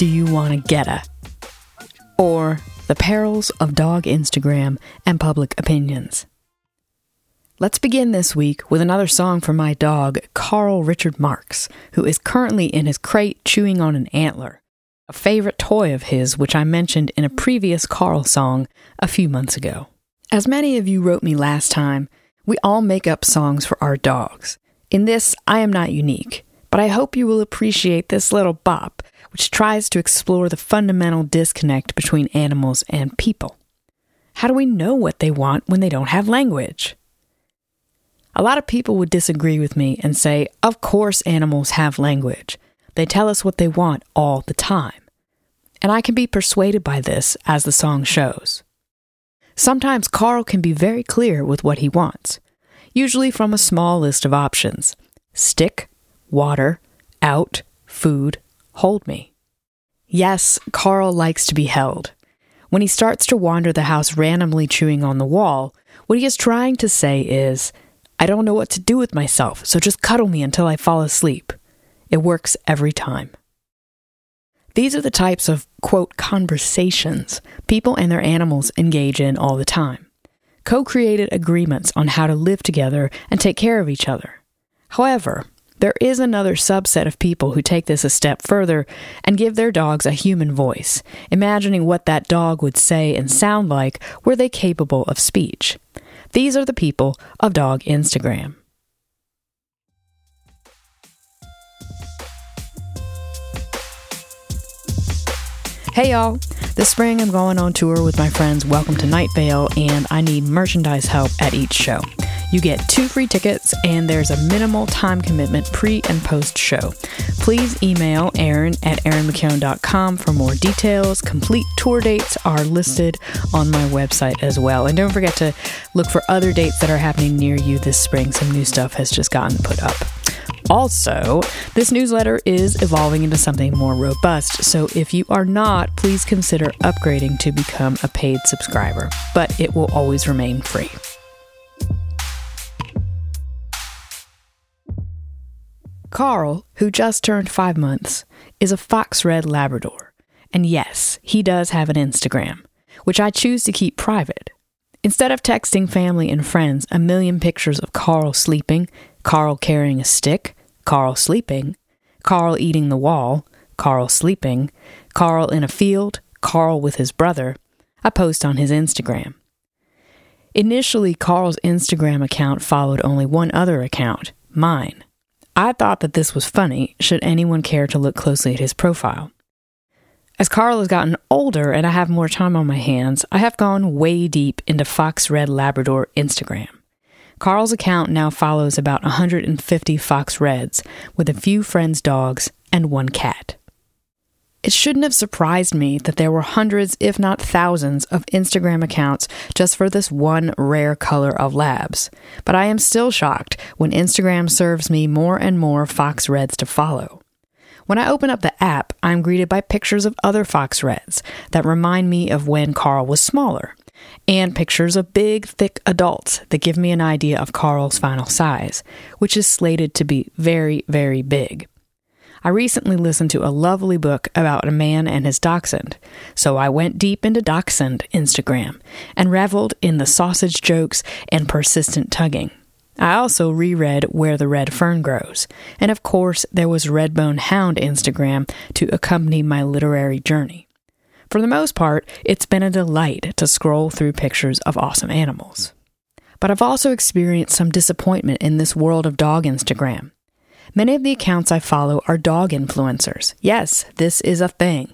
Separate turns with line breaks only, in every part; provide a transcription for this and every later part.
do you want to get at? Or the perils of dog Instagram and public opinions. Let's begin this week with another song from my dog, Carl Richard Marx, who is currently in his crate chewing on an antler, a favorite toy of his, which I mentioned in a previous Carl song a few months ago. As many of you wrote me last time, we all make up songs for our dogs. In this, I am not unique, but I hope you will appreciate this little bop, which tries to explore the fundamental disconnect between animals and people. How do we know what they want when they don't have language? A lot of people would disagree with me and say, of course, animals have language. They tell us what they want all the time. And I can be persuaded by this, as the song shows. Sometimes Carl can be very clear with what he wants, usually from a small list of options stick, water, out, food, hold me. Yes, Carl likes to be held. When he starts to wander the house randomly chewing on the wall, what he is trying to say is, I don't know what to do with myself, so just cuddle me until I fall asleep. It works every time. These are the types of, quote, conversations people and their animals engage in all the time. Co created agreements on how to live together and take care of each other. However, there is another subset of people who take this a step further and give their dogs a human voice, imagining what that dog would say and sound like were they capable of speech. These are the people of Dog Instagram. Hey y'all! This spring I'm going on tour with my friends Welcome to Night Vale, and I need merchandise help at each show. You get two free tickets, and there's a minimal time commitment pre and post show. Please email Erin at erinmckeown.com for more details. Complete tour dates are listed on my website as well. And don't forget to look for other dates that are happening near you this spring. Some new stuff has just gotten put up. Also, this newsletter is evolving into something more robust, so if you are not, please consider upgrading to become a paid subscriber, but it will always remain free. Carl, who just turned five months, is a fox red Labrador. And yes, he does have an Instagram, which I choose to keep private. Instead of texting family and friends a million pictures of Carl sleeping, Carl carrying a stick, Carl sleeping, Carl eating the wall, Carl sleeping, Carl in a field, Carl with his brother, I post on his Instagram. Initially, Carl's Instagram account followed only one other account, mine. I thought that this was funny, should anyone care to look closely at his profile. As Carl has gotten older and I have more time on my hands, I have gone way deep into Fox Red Labrador Instagram. Carl's account now follows about 150 Fox Reds, with a few friends' dogs and one cat. It shouldn't have surprised me that there were hundreds, if not thousands, of Instagram accounts just for this one rare color of labs. But I am still shocked when Instagram serves me more and more Fox Reds to follow. When I open up the app, I'm greeted by pictures of other Fox Reds that remind me of when Carl was smaller, and pictures of big, thick adults that give me an idea of Carl's final size, which is slated to be very, very big. I recently listened to a lovely book about a man and his dachshund, so I went deep into dachshund Instagram and reveled in the sausage jokes and persistent tugging. I also reread Where the Red Fern Grows, and of course, there was Redbone Hound Instagram to accompany my literary journey. For the most part, it's been a delight to scroll through pictures of awesome animals. But I've also experienced some disappointment in this world of dog Instagram. Many of the accounts I follow are dog influencers. Yes, this is a thing.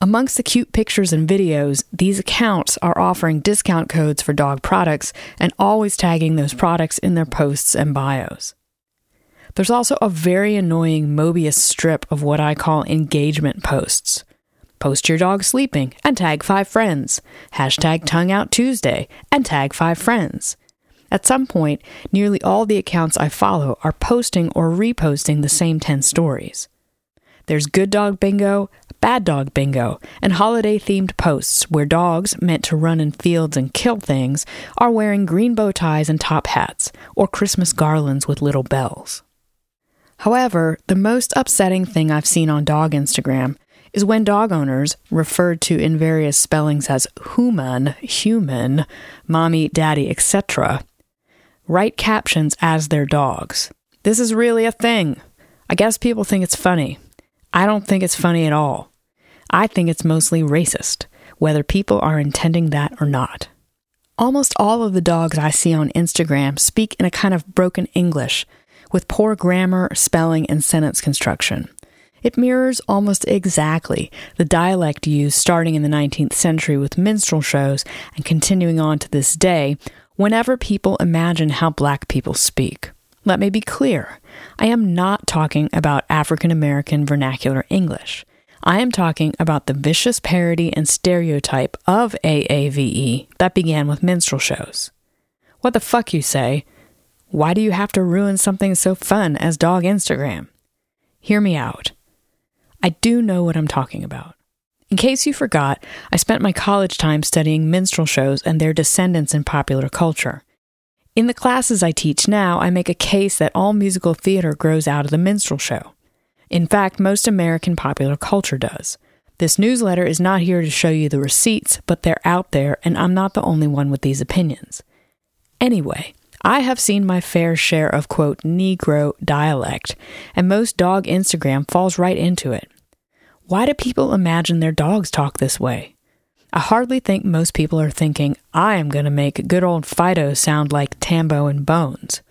Amongst the cute pictures and videos, these accounts are offering discount codes for dog products and always tagging those products in their posts and bios. There's also a very annoying Mobius strip of what I call engagement posts. post your dog sleeping and tag five friends, hashtag tongue out Tuesday and tag five friends. At some point, nearly all the accounts I follow are posting or reposting the same 10 stories. There's good dog bingo, bad dog bingo, and holiday themed posts where dogs, meant to run in fields and kill things, are wearing green bow ties and top hats, or Christmas garlands with little bells. However, the most upsetting thing I've seen on dog Instagram is when dog owners, referred to in various spellings as human, human, mommy, daddy, etc., write captions as their dogs. This is really a thing. I guess people think it's funny. I don't think it's funny at all. I think it's mostly racist, whether people are intending that or not. Almost all of the dogs I see on Instagram speak in a kind of broken English, with poor grammar, spelling, and sentence construction. It mirrors almost exactly the dialect used starting in the 19th century with minstrel shows and continuing on to this day whenever people imagine how black people speak. Let me be clear I am not talking about African American vernacular English. I am talking about the vicious parody and stereotype of AAVE that began with minstrel shows. What the fuck, you say? Why do you have to ruin something so fun as dog Instagram? Hear me out. I do know what I'm talking about. In case you forgot, I spent my college time studying minstrel shows and their descendants in popular culture. In the classes I teach now, I make a case that all musical theater grows out of the minstrel show. In fact, most American popular culture does. This newsletter is not here to show you the receipts, but they're out there, and I'm not the only one with these opinions. Anyway, I have seen my fair share of quote Negro dialect, and most dog Instagram falls right into it. Why do people imagine their dogs talk this way? I hardly think most people are thinking, I am going to make good old Fido sound like Tambo and Bones.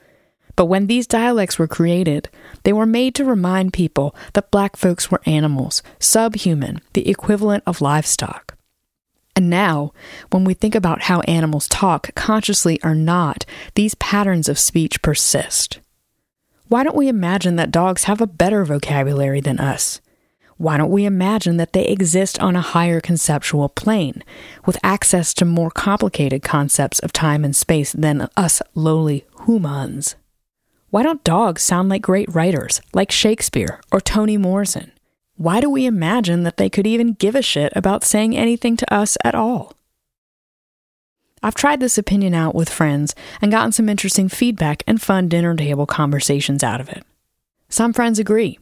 But when these dialects were created, they were made to remind people that black folks were animals, subhuman, the equivalent of livestock. And now, when we think about how animals talk, consciously or not, these patterns of speech persist. Why don't we imagine that dogs have a better vocabulary than us? Why don't we imagine that they exist on a higher conceptual plane, with access to more complicated concepts of time and space than us lowly humans? Why don't dogs sound like great writers, like Shakespeare or Toni Morrison? Why do we imagine that they could even give a shit about saying anything to us at all? I've tried this opinion out with friends and gotten some interesting feedback and fun dinner table conversations out of it. Some friends agree.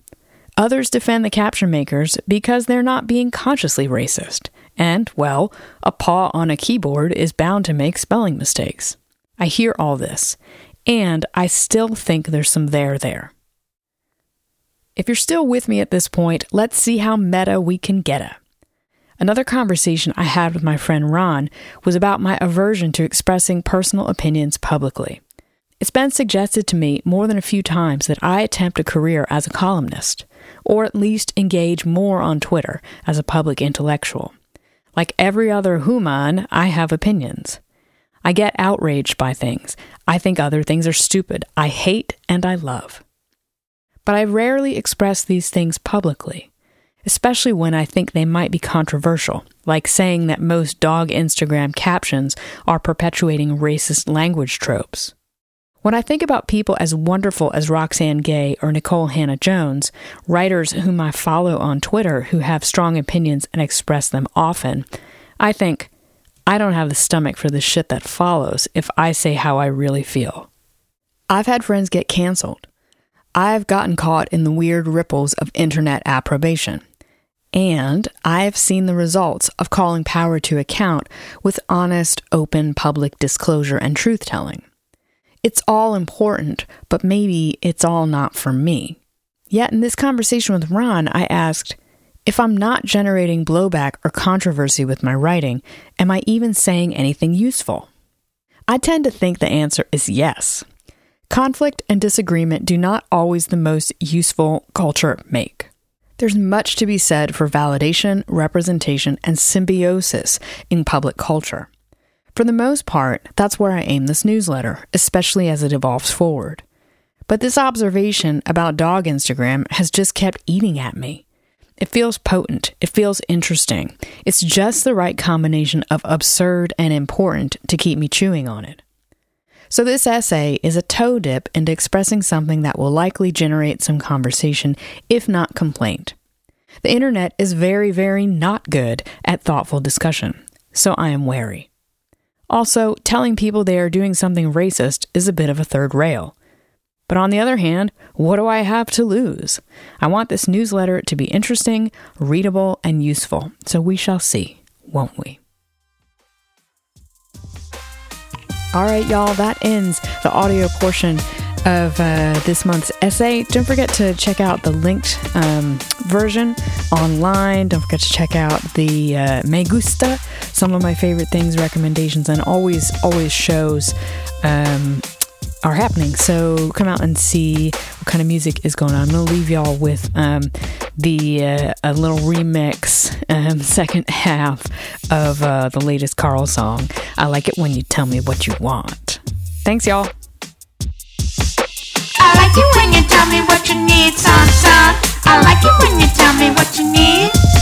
Others defend the caption makers because they're not being consciously racist. And, well, a paw on a keyboard is bound to make spelling mistakes. I hear all this, and I still think there's some there there. If you're still with me at this point, let's see how meta we can get it. Another conversation I had with my friend Ron was about my aversion to expressing personal opinions publicly. It's been suggested to me more than a few times that I attempt a career as a columnist or at least engage more on Twitter as a public intellectual. Like every other human, I have opinions. I get outraged by things. I think other things are stupid. I hate and I love. But I rarely express these things publicly, especially when I think they might be controversial, like saying that most dog Instagram captions are perpetuating racist language tropes. When I think about people as wonderful as Roxane Gay or Nikole Hannah-Jones, writers whom I follow on Twitter who have strong opinions and express them often, I think, I don't have the stomach for the shit that follows if I say how I really feel. I've had friends get canceled. I've gotten caught in the weird ripples of internet approbation. And I've seen the results of calling power to account with honest, open public disclosure and truth telling. It's all important, but maybe it's all not for me. Yet in this conversation with Ron, I asked, if I'm not generating blowback or controversy with my writing, am I even saying anything useful? I tend to think the answer is yes. Conflict and disagreement do not always the most useful culture make. There's much to be said for validation, representation, and symbiosis in public culture. For the most part, that's where I aim this newsletter, especially as it evolves forward. But this observation about dog Instagram has just kept eating at me. It feels potent. It feels interesting. It's just the right combination of absurd and important to keep me chewing on it. So, this essay is a toe dip into expressing something that will likely generate some conversation, if not complaint. The internet is very, very not good at thoughtful discussion, so I am wary. Also, telling people they are doing something racist is a bit of a third rail. But on the other hand, what do I have to lose? I want this newsletter to be interesting, readable, and useful, so we shall see, won't we? All right, y'all, that ends the audio portion of uh, this month's essay. Don't forget to check out the linked um, version online. Don't forget to check out the uh, Me Gusta, some of my favorite things, recommendations, and always, always shows um, are happening. So come out and see what kind of music is going on. I'm going to leave y'all with um, the uh, a little remix um, second half of uh, the latest Carl song. I like it when you tell me what you want. Thanks, y'all.
Like it when you tell me what you need, son, son. I like it when you tell me what you need.